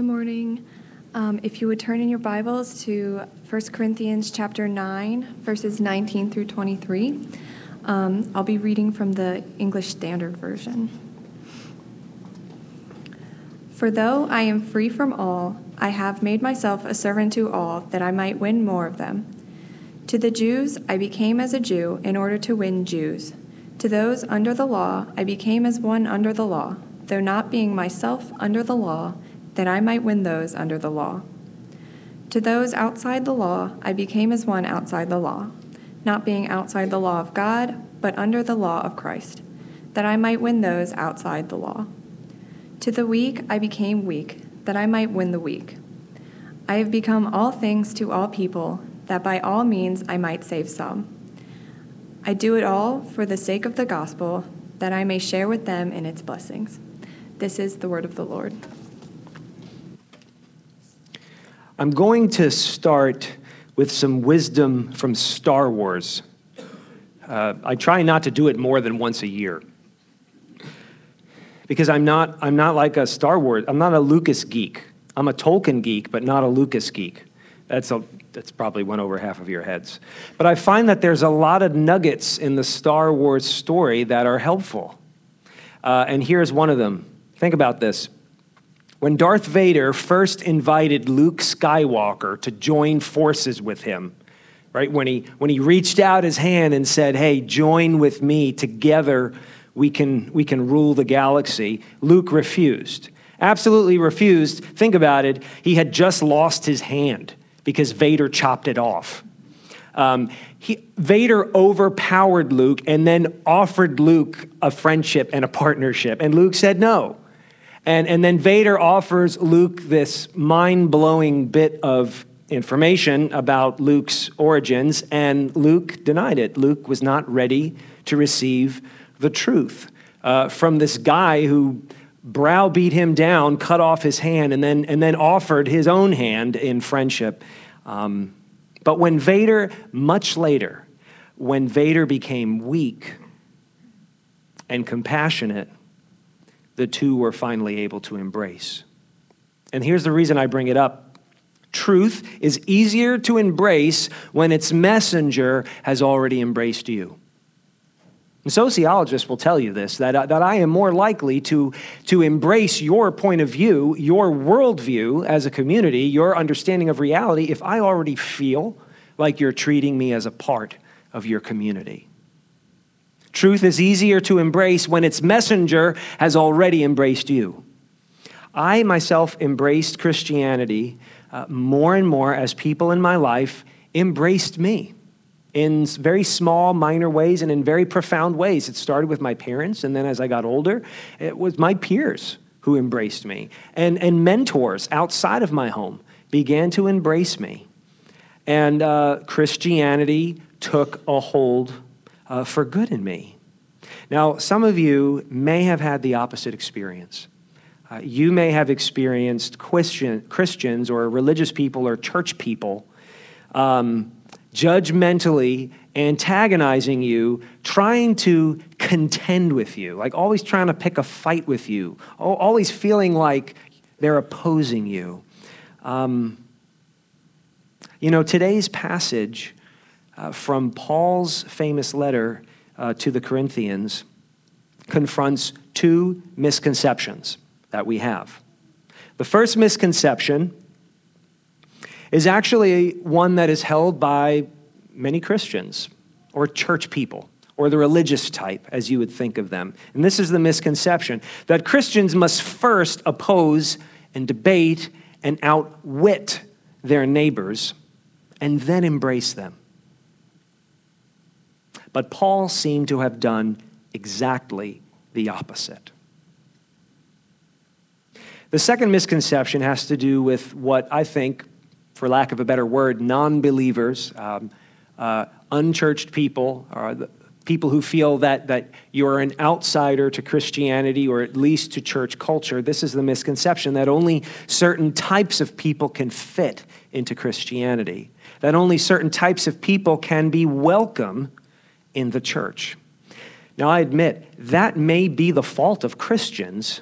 Good morning. Um, if you would turn in your Bibles to 1 Corinthians chapter 9, verses 19 through 23, um, I'll be reading from the English Standard Version. For though I am free from all, I have made myself a servant to all, that I might win more of them. To the Jews I became as a Jew in order to win Jews. To those under the law I became as one under the law, though not being myself under the law that I might win those under the law. To those outside the law, I became as one outside the law, not being outside the law of God, but under the law of Christ, that I might win those outside the law. To the weak, I became weak, that I might win the weak. I have become all things to all people, that by all means I might save some. I do it all for the sake of the gospel, that I may share with them in its blessings. This is the word of the Lord. I'm going to start with some wisdom from Star Wars. Uh, I try not to do it more than once a year. Because I'm not, I'm not like a Star Wars, I'm not a Lucas geek. I'm a Tolkien geek, but not a Lucas geek. That's, a, that's probably went over half of your heads. But I find that there's a lot of nuggets in the Star Wars story that are helpful. Uh, and here's one of them. Think about this. When Darth Vader first invited Luke Skywalker to join forces with him, right? When he, when he reached out his hand and said, Hey, join with me, together we can, we can rule the galaxy, Luke refused. Absolutely refused. Think about it. He had just lost his hand because Vader chopped it off. Um, he, Vader overpowered Luke and then offered Luke a friendship and a partnership, and Luke said no. And, and then Vader offers Luke this mind blowing bit of information about Luke's origins, and Luke denied it. Luke was not ready to receive the truth uh, from this guy who browbeat him down, cut off his hand, and then, and then offered his own hand in friendship. Um, but when Vader, much later, when Vader became weak and compassionate, the two were finally able to embrace. And here's the reason I bring it up truth is easier to embrace when its messenger has already embraced you. And sociologists will tell you this that, uh, that I am more likely to, to embrace your point of view, your worldview as a community, your understanding of reality, if I already feel like you're treating me as a part of your community. Truth is easier to embrace when its messenger has already embraced you. I myself embraced Christianity uh, more and more as people in my life embraced me in very small, minor ways and in very profound ways. It started with my parents, and then as I got older, it was my peers who embraced me. And, and mentors outside of my home began to embrace me. And uh, Christianity took a hold uh, for good in me. Now, some of you may have had the opposite experience. Uh, you may have experienced Christian, Christians or religious people or church people um, judgmentally antagonizing you, trying to contend with you, like always trying to pick a fight with you, always feeling like they're opposing you. Um, you know, today's passage uh, from Paul's famous letter uh, to the Corinthians confronts two misconceptions that we have. The first misconception is actually one that is held by many Christians or church people or the religious type, as you would think of them. And this is the misconception that Christians must first oppose and debate and outwit their neighbors and then embrace them. But Paul seemed to have done exactly the opposite. The second misconception has to do with what I think, for lack of a better word, non believers, um, uh, unchurched people, or the people who feel that, that you're an outsider to Christianity or at least to church culture. This is the misconception that only certain types of people can fit into Christianity, that only certain types of people can be welcome in the church. Now, I admit that may be the fault of Christians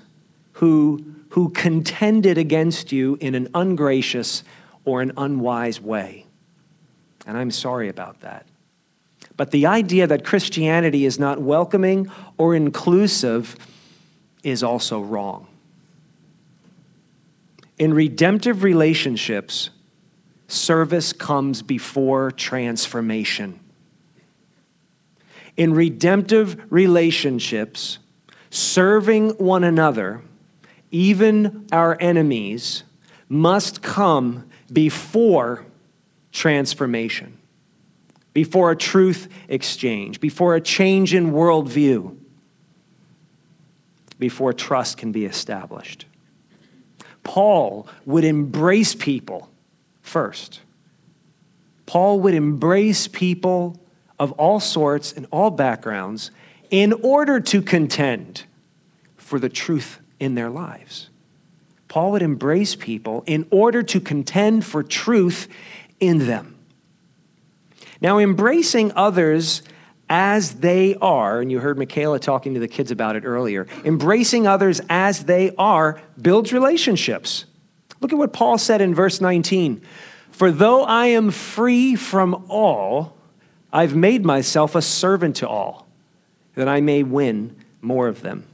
who, who contended against you in an ungracious or an unwise way. And I'm sorry about that. But the idea that Christianity is not welcoming or inclusive is also wrong. In redemptive relationships, service comes before transformation. In redemptive relationships, serving one another, even our enemies, must come before transformation, before a truth exchange, before a change in worldview, before trust can be established. Paul would embrace people first. Paul would embrace people of all sorts and all backgrounds in order to contend for the truth in their lives. Paul would embrace people in order to contend for truth in them. Now, embracing others as they are, and you heard Michaela talking to the kids about it earlier, embracing others as they are builds relationships. Look at what Paul said in verse 19 For though I am free from all, I've made myself a servant to all, that I may win more of them.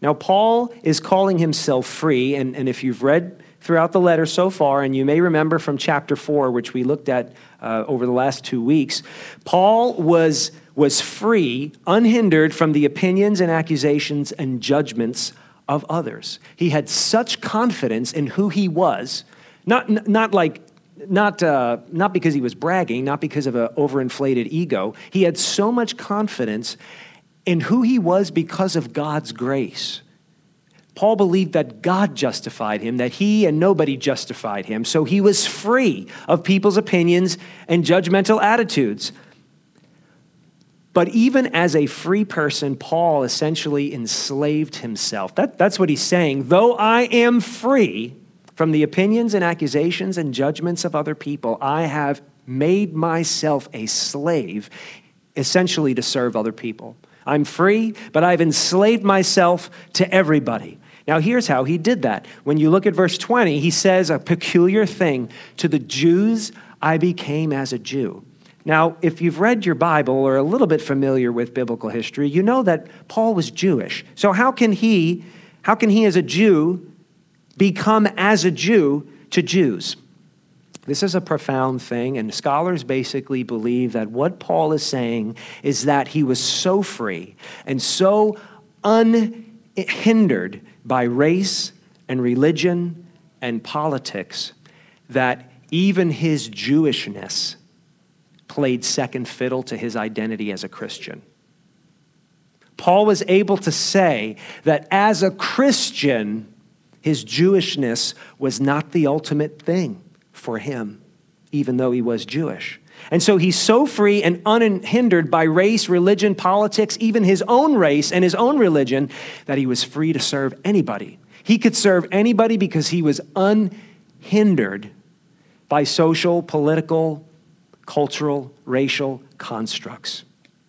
Now, Paul is calling himself free, and, and if you've read throughout the letter so far, and you may remember from chapter 4, which we looked at uh, over the last two weeks, Paul was, was free, unhindered from the opinions and accusations and judgments of others. He had such confidence in who he was, not, not like not, uh, not because he was bragging, not because of an overinflated ego. He had so much confidence in who he was because of God's grace. Paul believed that God justified him, that he and nobody justified him, so he was free of people's opinions and judgmental attitudes. But even as a free person, Paul essentially enslaved himself. That, that's what he's saying. Though I am free, from the opinions and accusations and judgments of other people, I have made myself a slave, essentially to serve other people. I'm free, but I've enslaved myself to everybody. Now, here's how he did that. When you look at verse 20, he says a peculiar thing To the Jews, I became as a Jew. Now, if you've read your Bible or a little bit familiar with biblical history, you know that Paul was Jewish. So, how can he, how can he as a Jew, become as a Jew to Jews. This is a profound thing, and scholars basically believe that what Paul is saying is that he was so free and so unhindered by race and religion and politics that even his Jewishness played second fiddle to his identity as a Christian. Paul was able to say that as a Christian, his Jewishness was not the ultimate thing for him, even though he was Jewish. And so he's so free and unhindered by race, religion, politics, even his own race and his own religion, that he was free to serve anybody. He could serve anybody because he was unhindered by social, political, cultural, racial constructs.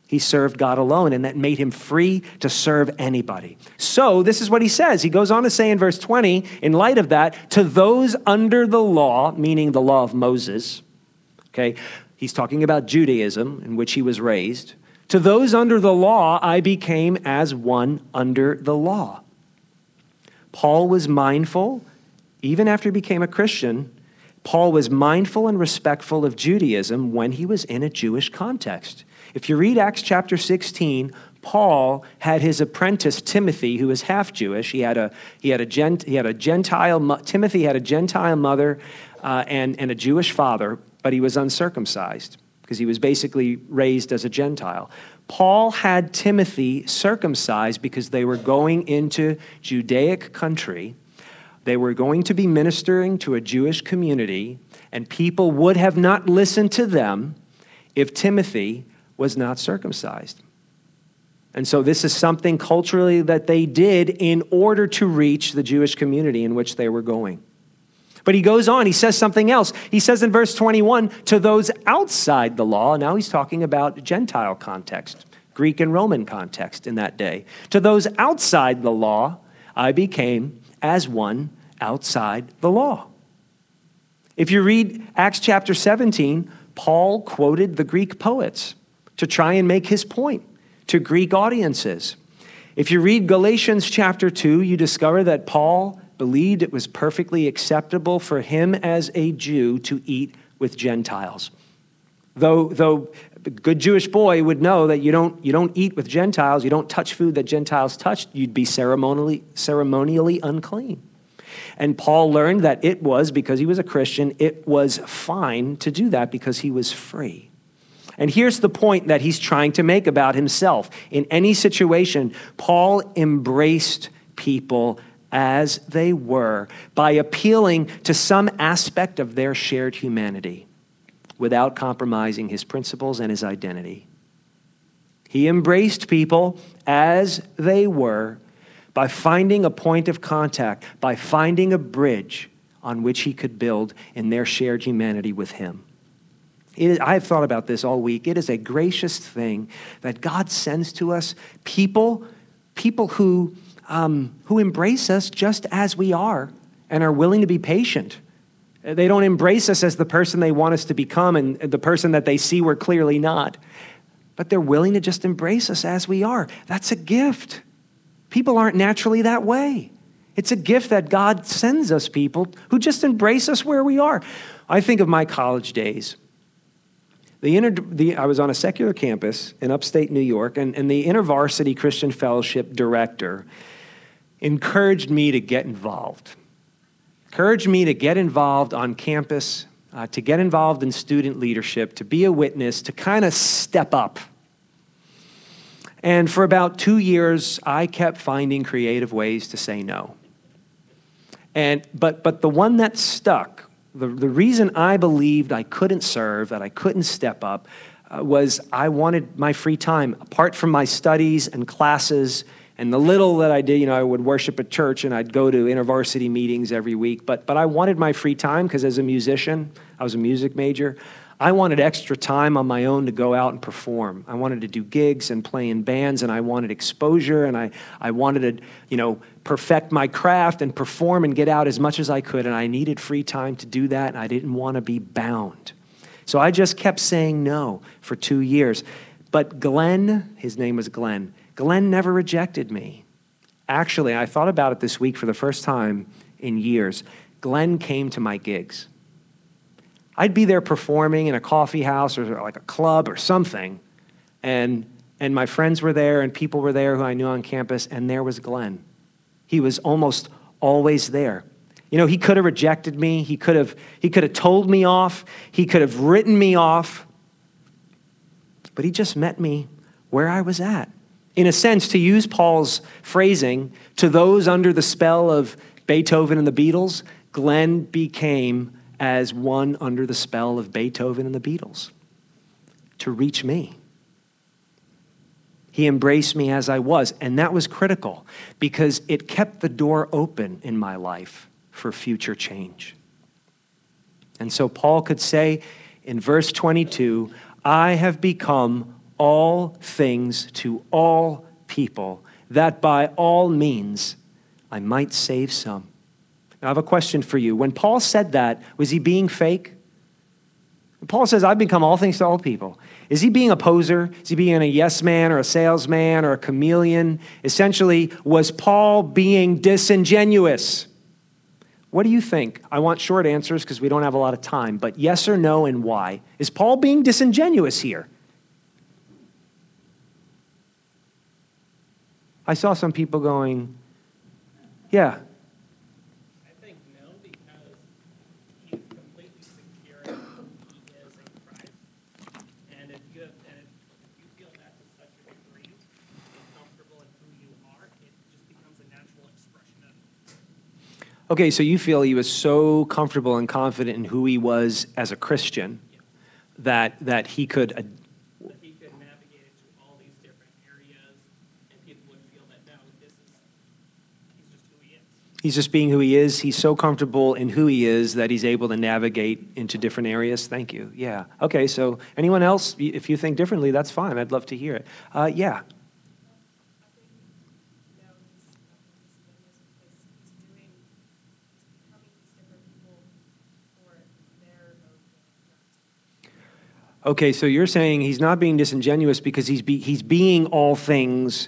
He served God alone, and that made him free to serve anybody. So, this is what he says. He goes on to say in verse 20, in light of that, to those under the law, meaning the law of Moses, okay, he's talking about Judaism in which he was raised. To those under the law, I became as one under the law. Paul was mindful, even after he became a Christian, Paul was mindful and respectful of Judaism when he was in a Jewish context. If you read Acts chapter 16, Paul had his apprentice Timothy, who was half Jewish. He had a, he had a, gent, he had a Gentile, Timothy had a Gentile mother uh, and, and a Jewish father, but he was uncircumcised because he was basically raised as a Gentile. Paul had Timothy circumcised because they were going into Judaic country. They were going to be ministering to a Jewish community, and people would have not listened to them if Timothy was not circumcised. And so, this is something culturally that they did in order to reach the Jewish community in which they were going. But he goes on, he says something else. He says in verse 21 to those outside the law, now he's talking about Gentile context, Greek and Roman context in that day. To those outside the law, I became as one outside the law. If you read Acts chapter 17, Paul quoted the Greek poets to try and make his point to Greek audiences. If you read Galatians chapter 2, you discover that Paul believed it was perfectly acceptable for him as a Jew to eat with Gentiles. Though, though a good Jewish boy would know that you don't, you don't eat with Gentiles, you don't touch food that Gentiles touched, you'd be ceremonially, ceremonially unclean. And Paul learned that it was, because he was a Christian, it was fine to do that because he was free. And here's the point that he's trying to make about himself. In any situation, Paul embraced people as they were by appealing to some aspect of their shared humanity without compromising his principles and his identity. He embraced people as they were by finding a point of contact, by finding a bridge on which he could build in their shared humanity with him. I've thought about this all week. It is a gracious thing that God sends to us people, people who, um, who embrace us just as we are and are willing to be patient. They don't embrace us as the person they want us to become and the person that they see we're clearly not. But they're willing to just embrace us as we are. That's a gift. People aren't naturally that way. It's a gift that God sends us people who just embrace us where we are. I think of my college days. The inter, the, I was on a secular campus in upstate New York, and, and the InterVarsity Christian Fellowship director encouraged me to get involved. Encouraged me to get involved on campus, uh, to get involved in student leadership, to be a witness, to kind of step up and for about two years, I kept finding creative ways to say no. And, but, but the one that stuck, the, the reason I believed I couldn't serve, that I couldn't step up, uh, was I wanted my free time. Apart from my studies and classes and the little that I did, you know, I would worship at church and I'd go to intervarsity meetings every week. But, but I wanted my free time because as a musician, I was a music major. I wanted extra time on my own to go out and perform. I wanted to do gigs and play in bands, and I wanted exposure, and I, I wanted to, you know, perfect my craft and perform and get out as much as I could, and I needed free time to do that, and I didn't want to be bound. So I just kept saying no for two years. But Glenn, his name was Glenn, Glenn never rejected me. Actually, I thought about it this week for the first time in years. Glenn came to my gigs. I'd be there performing in a coffee house or like a club or something, and, and my friends were there and people were there who I knew on campus, and there was Glenn. He was almost always there. You know, he could have rejected me, he could have, he could have told me off, he could have written me off, but he just met me where I was at. In a sense, to use Paul's phrasing, to those under the spell of Beethoven and the Beatles, Glenn became as one under the spell of Beethoven and the Beatles to reach me. He embraced me as I was, and that was critical because it kept the door open in my life for future change. And so Paul could say in verse 22 I have become all things to all people, that by all means I might save some. Now, I have a question for you. When Paul said that, was he being fake? Paul says, I've become all things to all people. Is he being a poser? Is he being a yes man or a salesman or a chameleon? Essentially, was Paul being disingenuous? What do you think? I want short answers because we don't have a lot of time, but yes or no and why? Is Paul being disingenuous here? I saw some people going, yeah, Okay, so you feel he was so comfortable and confident in who he was as a Christian that, that he could. Ad- that he could navigate into all these different areas, and people would feel that no, this is, he's just who he is. He's just being who he is. He's so comfortable in who he is that he's able to navigate into different areas. Thank you. Yeah. Okay, so anyone else, if you think differently, that's fine. I'd love to hear it. Uh, yeah. Okay, so you're saying he's not being disingenuous because he's, be, he's being all things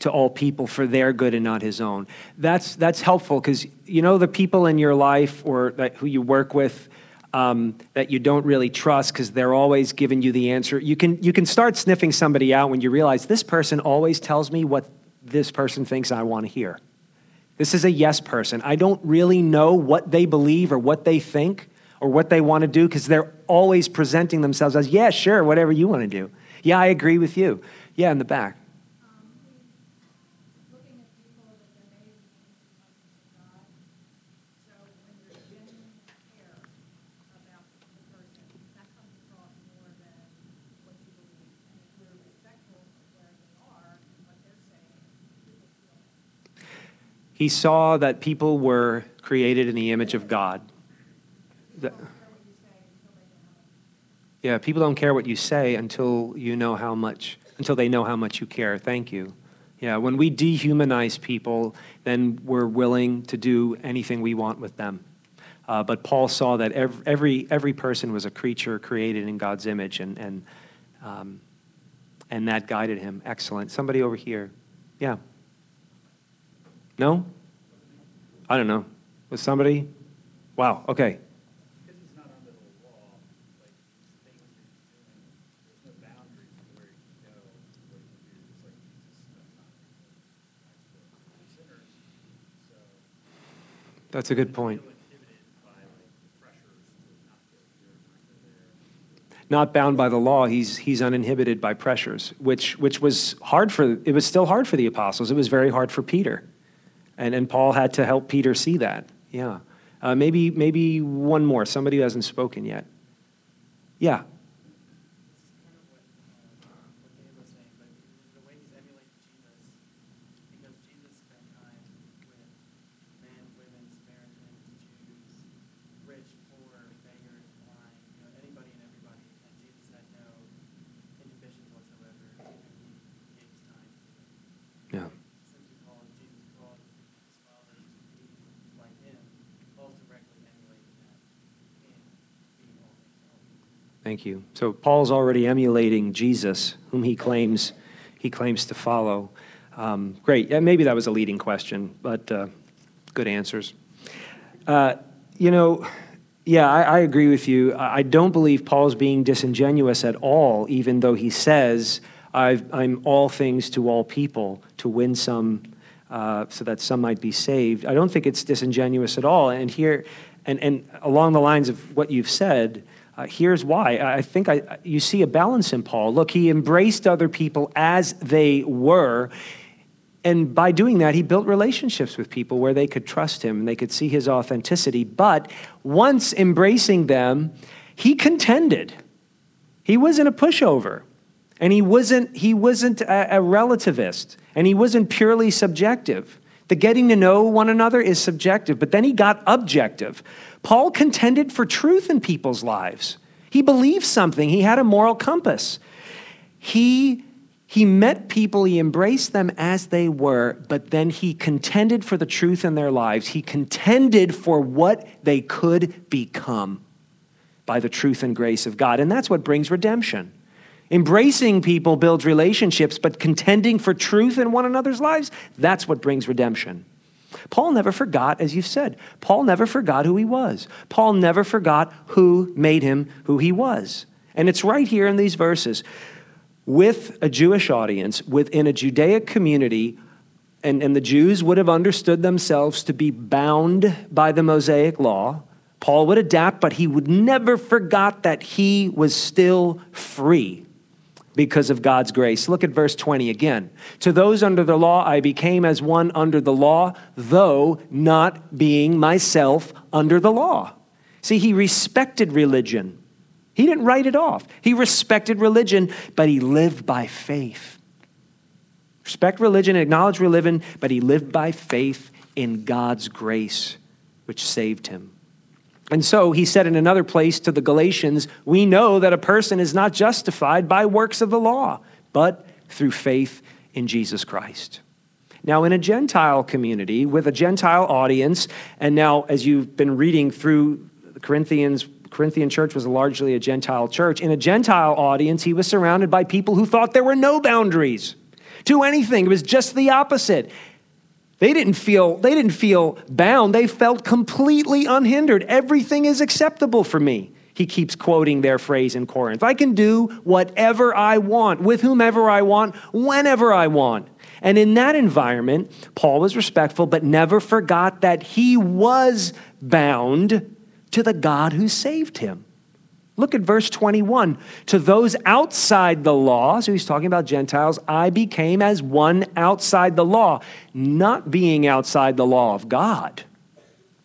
to all people for their good and not his own. That's, that's helpful because you know the people in your life or that, who you work with um, that you don't really trust because they're always giving you the answer. You can, you can start sniffing somebody out when you realize this person always tells me what this person thinks I want to hear. This is a yes person. I don't really know what they believe or what they think or what they want to do because they're always presenting themselves as, yeah, sure, whatever you want to do. Yeah, I agree with you. Yeah, in the back. He saw that people were created in the image of God. Yeah, people don't care what you say until you know how much, until they know how much you care. Thank you. Yeah, when we dehumanize people, then we're willing to do anything we want with them. Uh, but Paul saw that every, every, every person was a creature created in God's image, and, and, um, and that guided him. Excellent. Somebody over here. Yeah. No? I don't know. Was somebody? Wow, okay. That's a good point. Not bound by the law, he's, he's uninhibited by pressures, which, which was hard for, it was still hard for the apostles. It was very hard for Peter. And, and Paul had to help Peter see that. Yeah. Uh, maybe, maybe one more, somebody who hasn't spoken yet. Yeah. Thank you. So Paul's already emulating Jesus, whom he claims he claims to follow. Um, great. Yeah, maybe that was a leading question, but uh, good answers. Uh, you know, yeah, I, I, agree with you. I don't believe Paul's being disingenuous at all, even though he says, i am all things to all people to win some, uh, so that some might be saved. I don't think it's disingenuous at all. And here, and, and along the lines of what you've said, uh, here's why. I think I, you see a balance in Paul. Look, he embraced other people as they were. And by doing that, he built relationships with people where they could trust him and they could see his authenticity. But once embracing them, he contended. He wasn't a pushover. And he wasn't, he wasn't a, a relativist. And he wasn't purely subjective. The getting to know one another is subjective, but then he got objective. Paul contended for truth in people's lives. He believed something, he had a moral compass. He, he met people, he embraced them as they were, but then he contended for the truth in their lives. He contended for what they could become by the truth and grace of God. And that's what brings redemption. Embracing people builds relationships, but contending for truth in one another's lives, that's what brings redemption. Paul never forgot, as you've said, Paul never forgot who he was. Paul never forgot who made him who he was. And it's right here in these verses. With a Jewish audience, within a Judaic community, and, and the Jews would have understood themselves to be bound by the Mosaic law. Paul would adapt, but he would never forgot that he was still free because of God's grace. Look at verse 20 again. To those under the law, I became as one under the law, though not being myself under the law. See, he respected religion. He didn't write it off. He respected religion, but he lived by faith. Respect religion, acknowledge religion, but he lived by faith in God's grace, which saved him. And so he said in another place to the Galatians, We know that a person is not justified by works of the law, but through faith in Jesus Christ. Now, in a Gentile community with a Gentile audience, and now as you've been reading through the Corinthians, Corinthian church was largely a Gentile church. In a Gentile audience, he was surrounded by people who thought there were no boundaries to anything. It was just the opposite. They didn't feel they didn't feel bound. They felt completely unhindered. Everything is acceptable for me. He keeps quoting their phrase in Corinth. I can do whatever I want, with whomever I want, whenever I want. And in that environment, Paul was respectful, but never forgot that he was bound to the God who saved him. Look at verse 21. To those outside the law, so he's talking about Gentiles, I became as one outside the law, not being outside the law of God,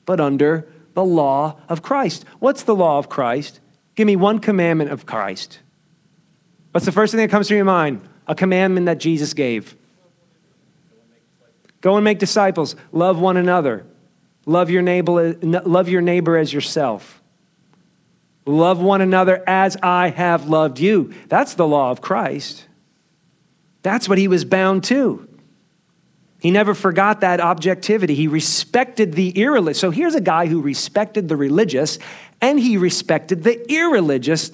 but under the law of Christ. What's the law of Christ? Give me one commandment of Christ. What's the first thing that comes to your mind? A commandment that Jesus gave. Go and make disciples. Love one another. Love your neighbor, love your neighbor as yourself. Love one another as I have loved you. That's the law of Christ. That's what he was bound to. He never forgot that objectivity. He respected the irreligious. So here's a guy who respected the religious and he respected the irreligious,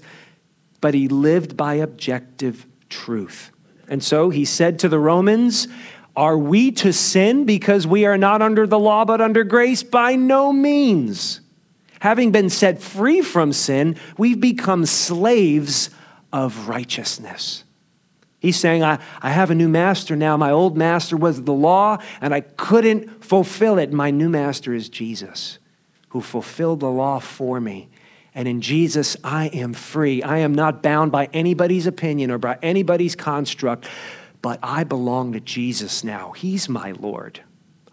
but he lived by objective truth. And so he said to the Romans, Are we to sin because we are not under the law but under grace? By no means. Having been set free from sin, we've become slaves of righteousness. He's saying, I, I have a new master now. My old master was the law, and I couldn't fulfill it. My new master is Jesus, who fulfilled the law for me. And in Jesus, I am free. I am not bound by anybody's opinion or by anybody's construct, but I belong to Jesus now. He's my Lord.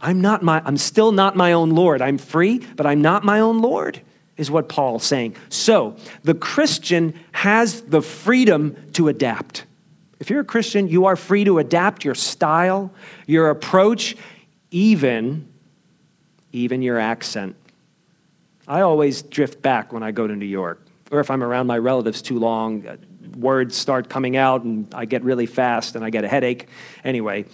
I'm not my I'm still not my own Lord. I'm free, but I'm not my own Lord, is what Paul's saying. So, the Christian has the freedom to adapt. If you're a Christian, you are free to adapt your style, your approach, even, even your accent. I always drift back when I go to New York, or if I'm around my relatives too long, uh, words start coming out and I get really fast and I get a headache. Anyway,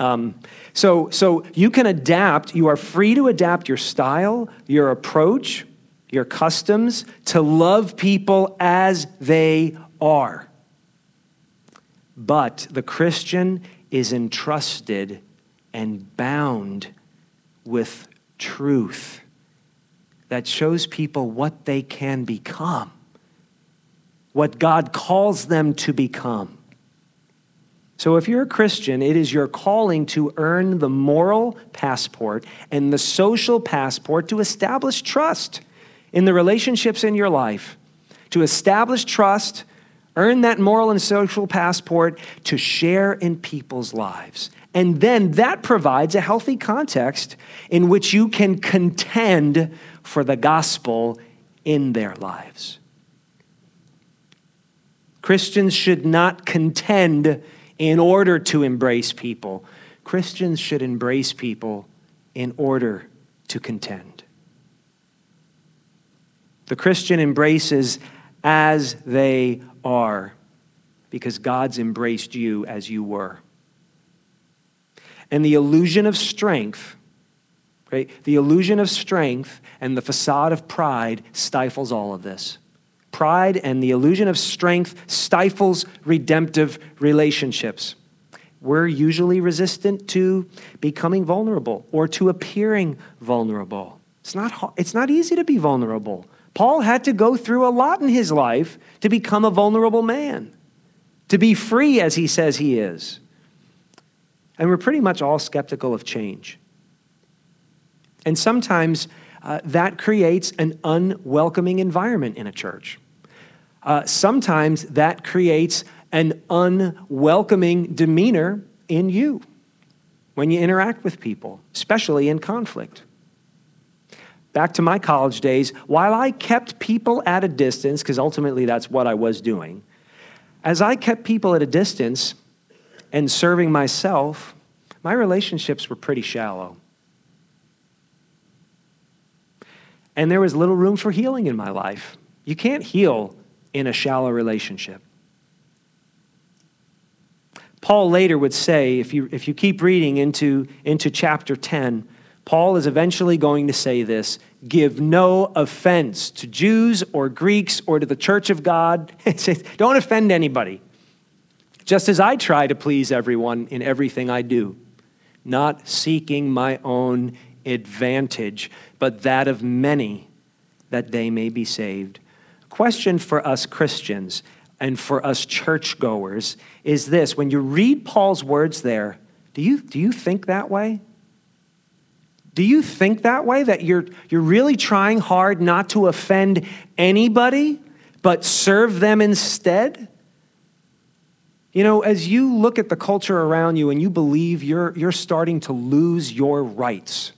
um, so, so you can adapt, you are free to adapt your style, your approach, your customs to love people as they are. But the Christian is entrusted and bound with truth that shows people what they can become, what God calls them to become. So, if you're a Christian, it is your calling to earn the moral passport and the social passport to establish trust in the relationships in your life, to establish trust Earn that moral and social passport to share in people's lives. And then that provides a healthy context in which you can contend for the gospel in their lives. Christians should not contend in order to embrace people. Christians should embrace people in order to contend. The Christian embraces as they are because God's embraced you as you were. And the illusion of strength, right? The illusion of strength and the facade of pride stifles all of this. Pride and the illusion of strength stifles redemptive relationships. We're usually resistant to becoming vulnerable or to appearing vulnerable. It's not, it's not easy to be vulnerable. Paul had to go through a lot in his life to become a vulnerable man, to be free as he says he is. And we're pretty much all skeptical of change. And sometimes uh, that creates an unwelcoming environment in a church. Uh, sometimes that creates an unwelcoming demeanor in you when you interact with people, especially in conflict back to my college days, while I kept people at a distance, because ultimately that's what I was doing, as I kept people at a distance and serving myself, my relationships were pretty shallow. And there was little room for healing in my life. You can't heal in a shallow relationship. Paul later would say, if you, if you keep reading into, into chapter 10, Paul is eventually going to say this give no offense to Jews or Greeks or to the church of God. Don't offend anybody. Just as I try to please everyone in everything I do, not seeking my own advantage, but that of many, that they may be saved. Question for us Christians and for us churchgoers is this when you read Paul's words there, do you, do you think that way? Do you think that way? That you're, you're really trying hard not to offend anybody, but serve them instead? You know, as you look at the culture around you and you believe you're, you're starting to lose your rights,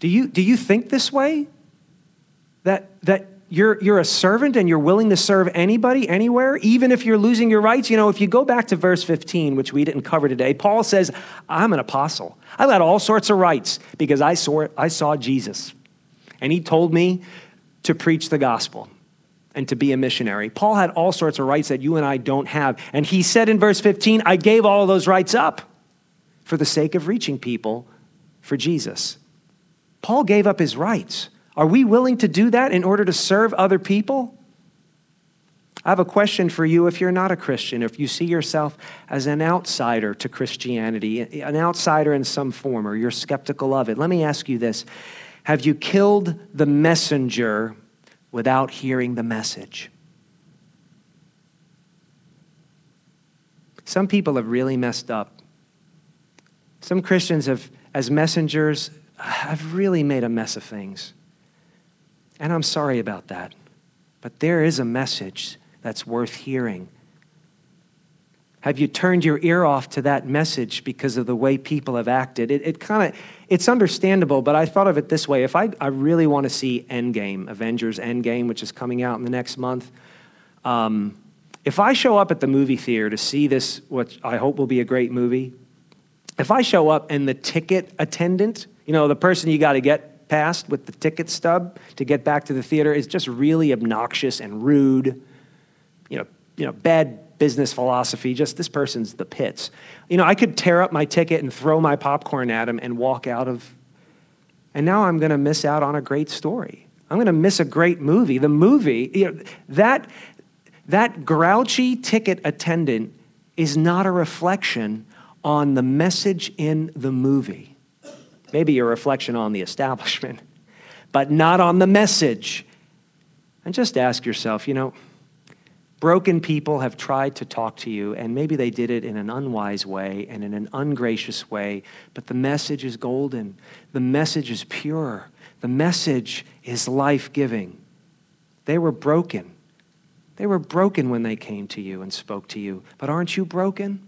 do you, do you think this way? That, that you're, you're a servant and you're willing to serve anybody, anywhere, even if you're losing your rights? You know, if you go back to verse 15, which we didn't cover today, Paul says, I'm an apostle. I've got all sorts of rights because I saw, I saw Jesus. And he told me to preach the gospel and to be a missionary. Paul had all sorts of rights that you and I don't have. And he said in verse 15, I gave all those rights up for the sake of reaching people for Jesus. Paul gave up his rights. Are we willing to do that in order to serve other people? I have a question for you if you're not a Christian, if you see yourself as an outsider to Christianity, an outsider in some form, or you're skeptical of it. Let me ask you this Have you killed the messenger without hearing the message? Some people have really messed up. Some Christians have, as messengers, I've really made a mess of things. And I'm sorry about that. But there is a message that's worth hearing. Have you turned your ear off to that message because of the way people have acted? It, it kind of, it's understandable, but I thought of it this way. If I, I really want to see Endgame, Avengers Endgame, which is coming out in the next month, um, if I show up at the movie theater to see this, what I hope will be a great movie, if I show up and the ticket attendant you know, the person you got to get past with the ticket stub to get back to the theater is just really obnoxious and rude. You know, you know, bad business philosophy. Just this person's the pits. You know, I could tear up my ticket and throw my popcorn at him and walk out of. And now I'm going to miss out on a great story. I'm going to miss a great movie. The movie, you know, that that grouchy ticket attendant is not a reflection on the message in the movie maybe a reflection on the establishment, but not on the message. And just ask yourself, you know, broken people have tried to talk to you, and maybe they did it in an unwise way and in an ungracious way, but the message is golden. The message is pure. The message is life giving. They were broken. They were broken when they came to you and spoke to you, but aren't you broken?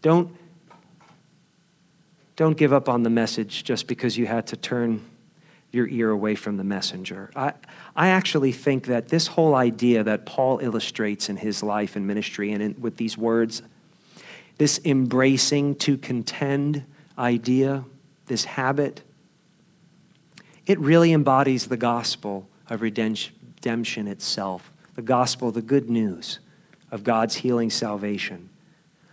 Don't don't give up on the message just because you had to turn your ear away from the messenger. I, I actually think that this whole idea that Paul illustrates in his life and ministry and in, with these words, this embracing to contend idea, this habit, it really embodies the gospel of redemption itself, the gospel, the good news of God's healing salvation.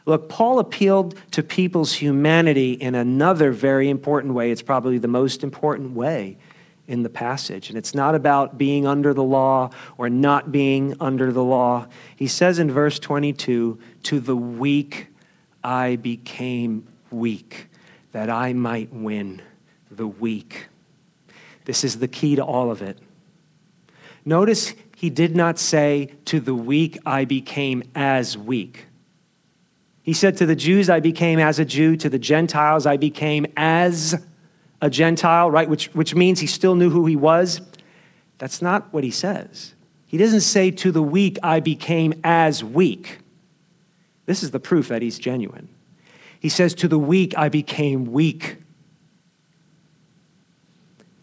Look, Paul appealed to people's humanity in another very important way. It's probably the most important way in the passage. And it's not about being under the law or not being under the law. He says in verse 22 To the weak I became weak, that I might win the weak. This is the key to all of it. Notice he did not say, To the weak I became as weak. He said, To the Jews, I became as a Jew. To the Gentiles, I became as a Gentile, right? Which, which means he still knew who he was. That's not what he says. He doesn't say, To the weak, I became as weak. This is the proof that he's genuine. He says, To the weak, I became weak.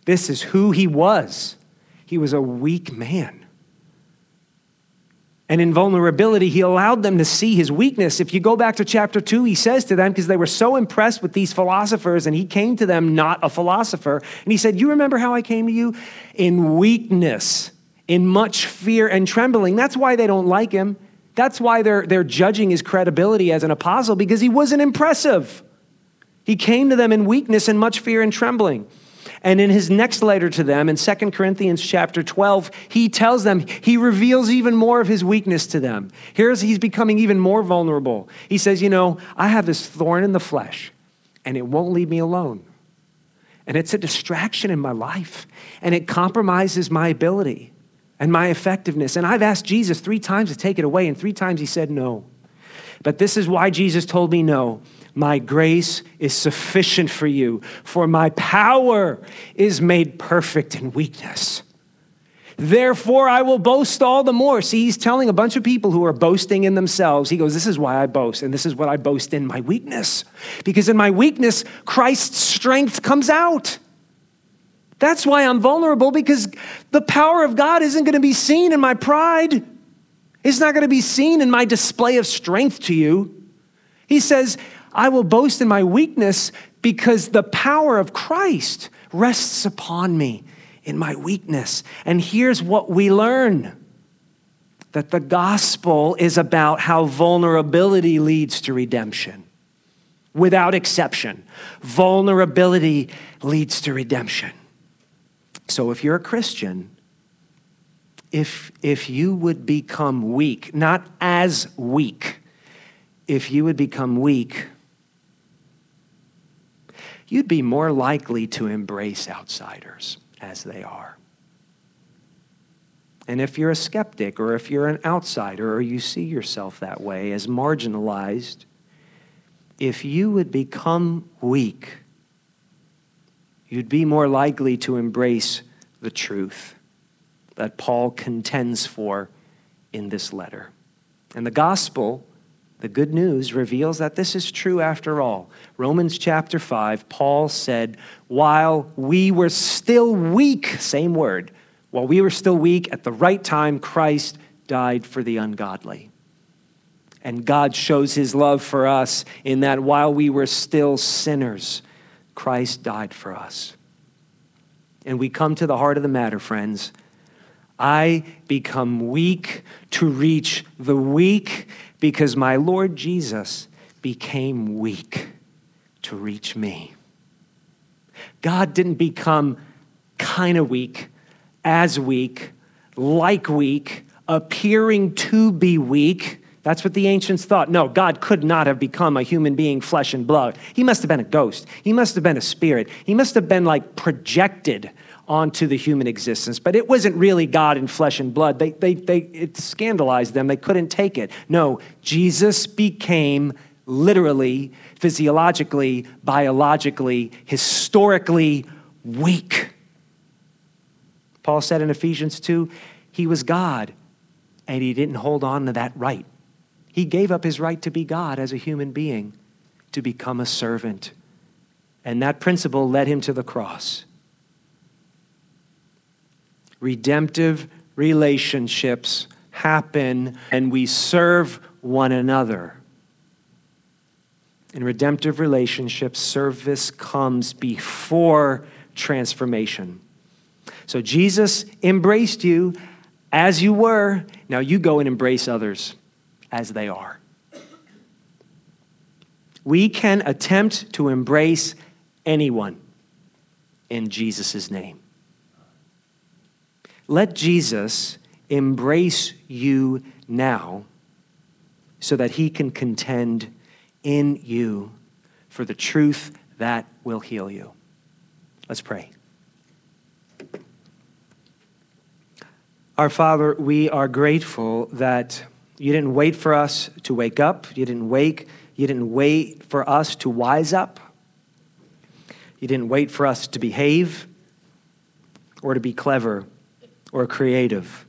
This is who he was. He was a weak man. And in vulnerability, he allowed them to see his weakness. If you go back to chapter 2, he says to them, because they were so impressed with these philosophers, and he came to them not a philosopher, and he said, You remember how I came to you? In weakness, in much fear and trembling. That's why they don't like him. That's why they're, they're judging his credibility as an apostle, because he wasn't impressive. He came to them in weakness and much fear and trembling. And in his next letter to them in 2 Corinthians chapter 12, he tells them, he reveals even more of his weakness to them. Here's he's becoming even more vulnerable. He says, You know, I have this thorn in the flesh, and it won't leave me alone. And it's a distraction in my life, and it compromises my ability and my effectiveness. And I've asked Jesus three times to take it away, and three times he said no. But this is why Jesus told me no. My grace is sufficient for you, for my power is made perfect in weakness. Therefore, I will boast all the more. See, he's telling a bunch of people who are boasting in themselves. He goes, This is why I boast, and this is what I boast in my weakness. Because in my weakness, Christ's strength comes out. That's why I'm vulnerable, because the power of God isn't going to be seen in my pride. It's not going to be seen in my display of strength to you. He says, I will boast in my weakness because the power of Christ rests upon me in my weakness. And here's what we learn that the gospel is about how vulnerability leads to redemption. Without exception, vulnerability leads to redemption. So if you're a Christian, if, if you would become weak, not as weak, if you would become weak, you'd be more likely to embrace outsiders as they are. And if you're a skeptic or if you're an outsider or you see yourself that way as marginalized, if you would become weak, you'd be more likely to embrace the truth that Paul contends for in this letter. And the gospel, the good news, reveals that this is true after all. Romans chapter 5, Paul said, While we were still weak, same word, while we were still weak, at the right time, Christ died for the ungodly. And God shows his love for us in that while we were still sinners, Christ died for us. And we come to the heart of the matter, friends. I become weak to reach the weak because my Lord Jesus became weak to reach me. God didn't become kind of weak, as weak, like weak, appearing to be weak. That's what the ancients thought. No, God could not have become a human being, flesh and blood. He must have been a ghost. He must have been a spirit. He must have been like projected onto the human existence. But it wasn't really God in flesh and blood. They, they, they, it scandalized them. They couldn't take it. No, Jesus became literally, physiologically, biologically, historically weak. Paul said in Ephesians 2 he was God, and he didn't hold on to that right. He gave up his right to be God as a human being, to become a servant. And that principle led him to the cross redemptive relationships happen and we serve one another. In redemptive relationships, service comes before transformation. So Jesus embraced you as you were. Now you go and embrace others as they are. We can attempt to embrace anyone in Jesus' name. Let Jesus embrace you now so that he can contend in you for the truth that will heal you. Let's pray. Our Father, we are grateful that you didn't wait for us to wake up. You didn't wake, you didn't wait for us to wise up. You didn't wait for us to behave or to be clever or creative.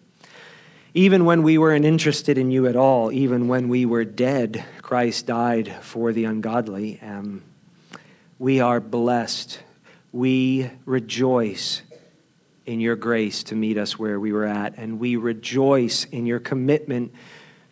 Even when we weren't interested in you at all, even when we were dead, Christ died for the ungodly. Um, we are blessed. We rejoice in your grace to meet us where we were at, and we rejoice in your commitment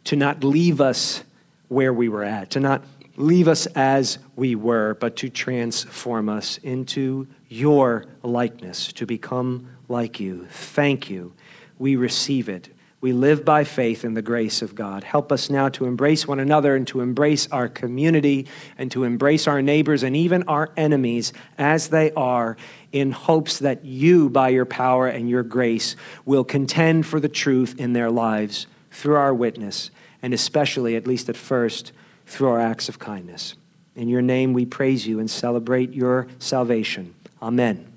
to not leave us where we were at, to not leave us as we were, but to transform us into your likeness, to become like you. Thank you. We receive it. We live by faith in the grace of God. Help us now to embrace one another and to embrace our community and to embrace our neighbors and even our enemies as they are, in hopes that you, by your power and your grace, will contend for the truth in their lives through our witness, and especially, at least at first, through our acts of kindness. In your name we praise you and celebrate your salvation. Amen.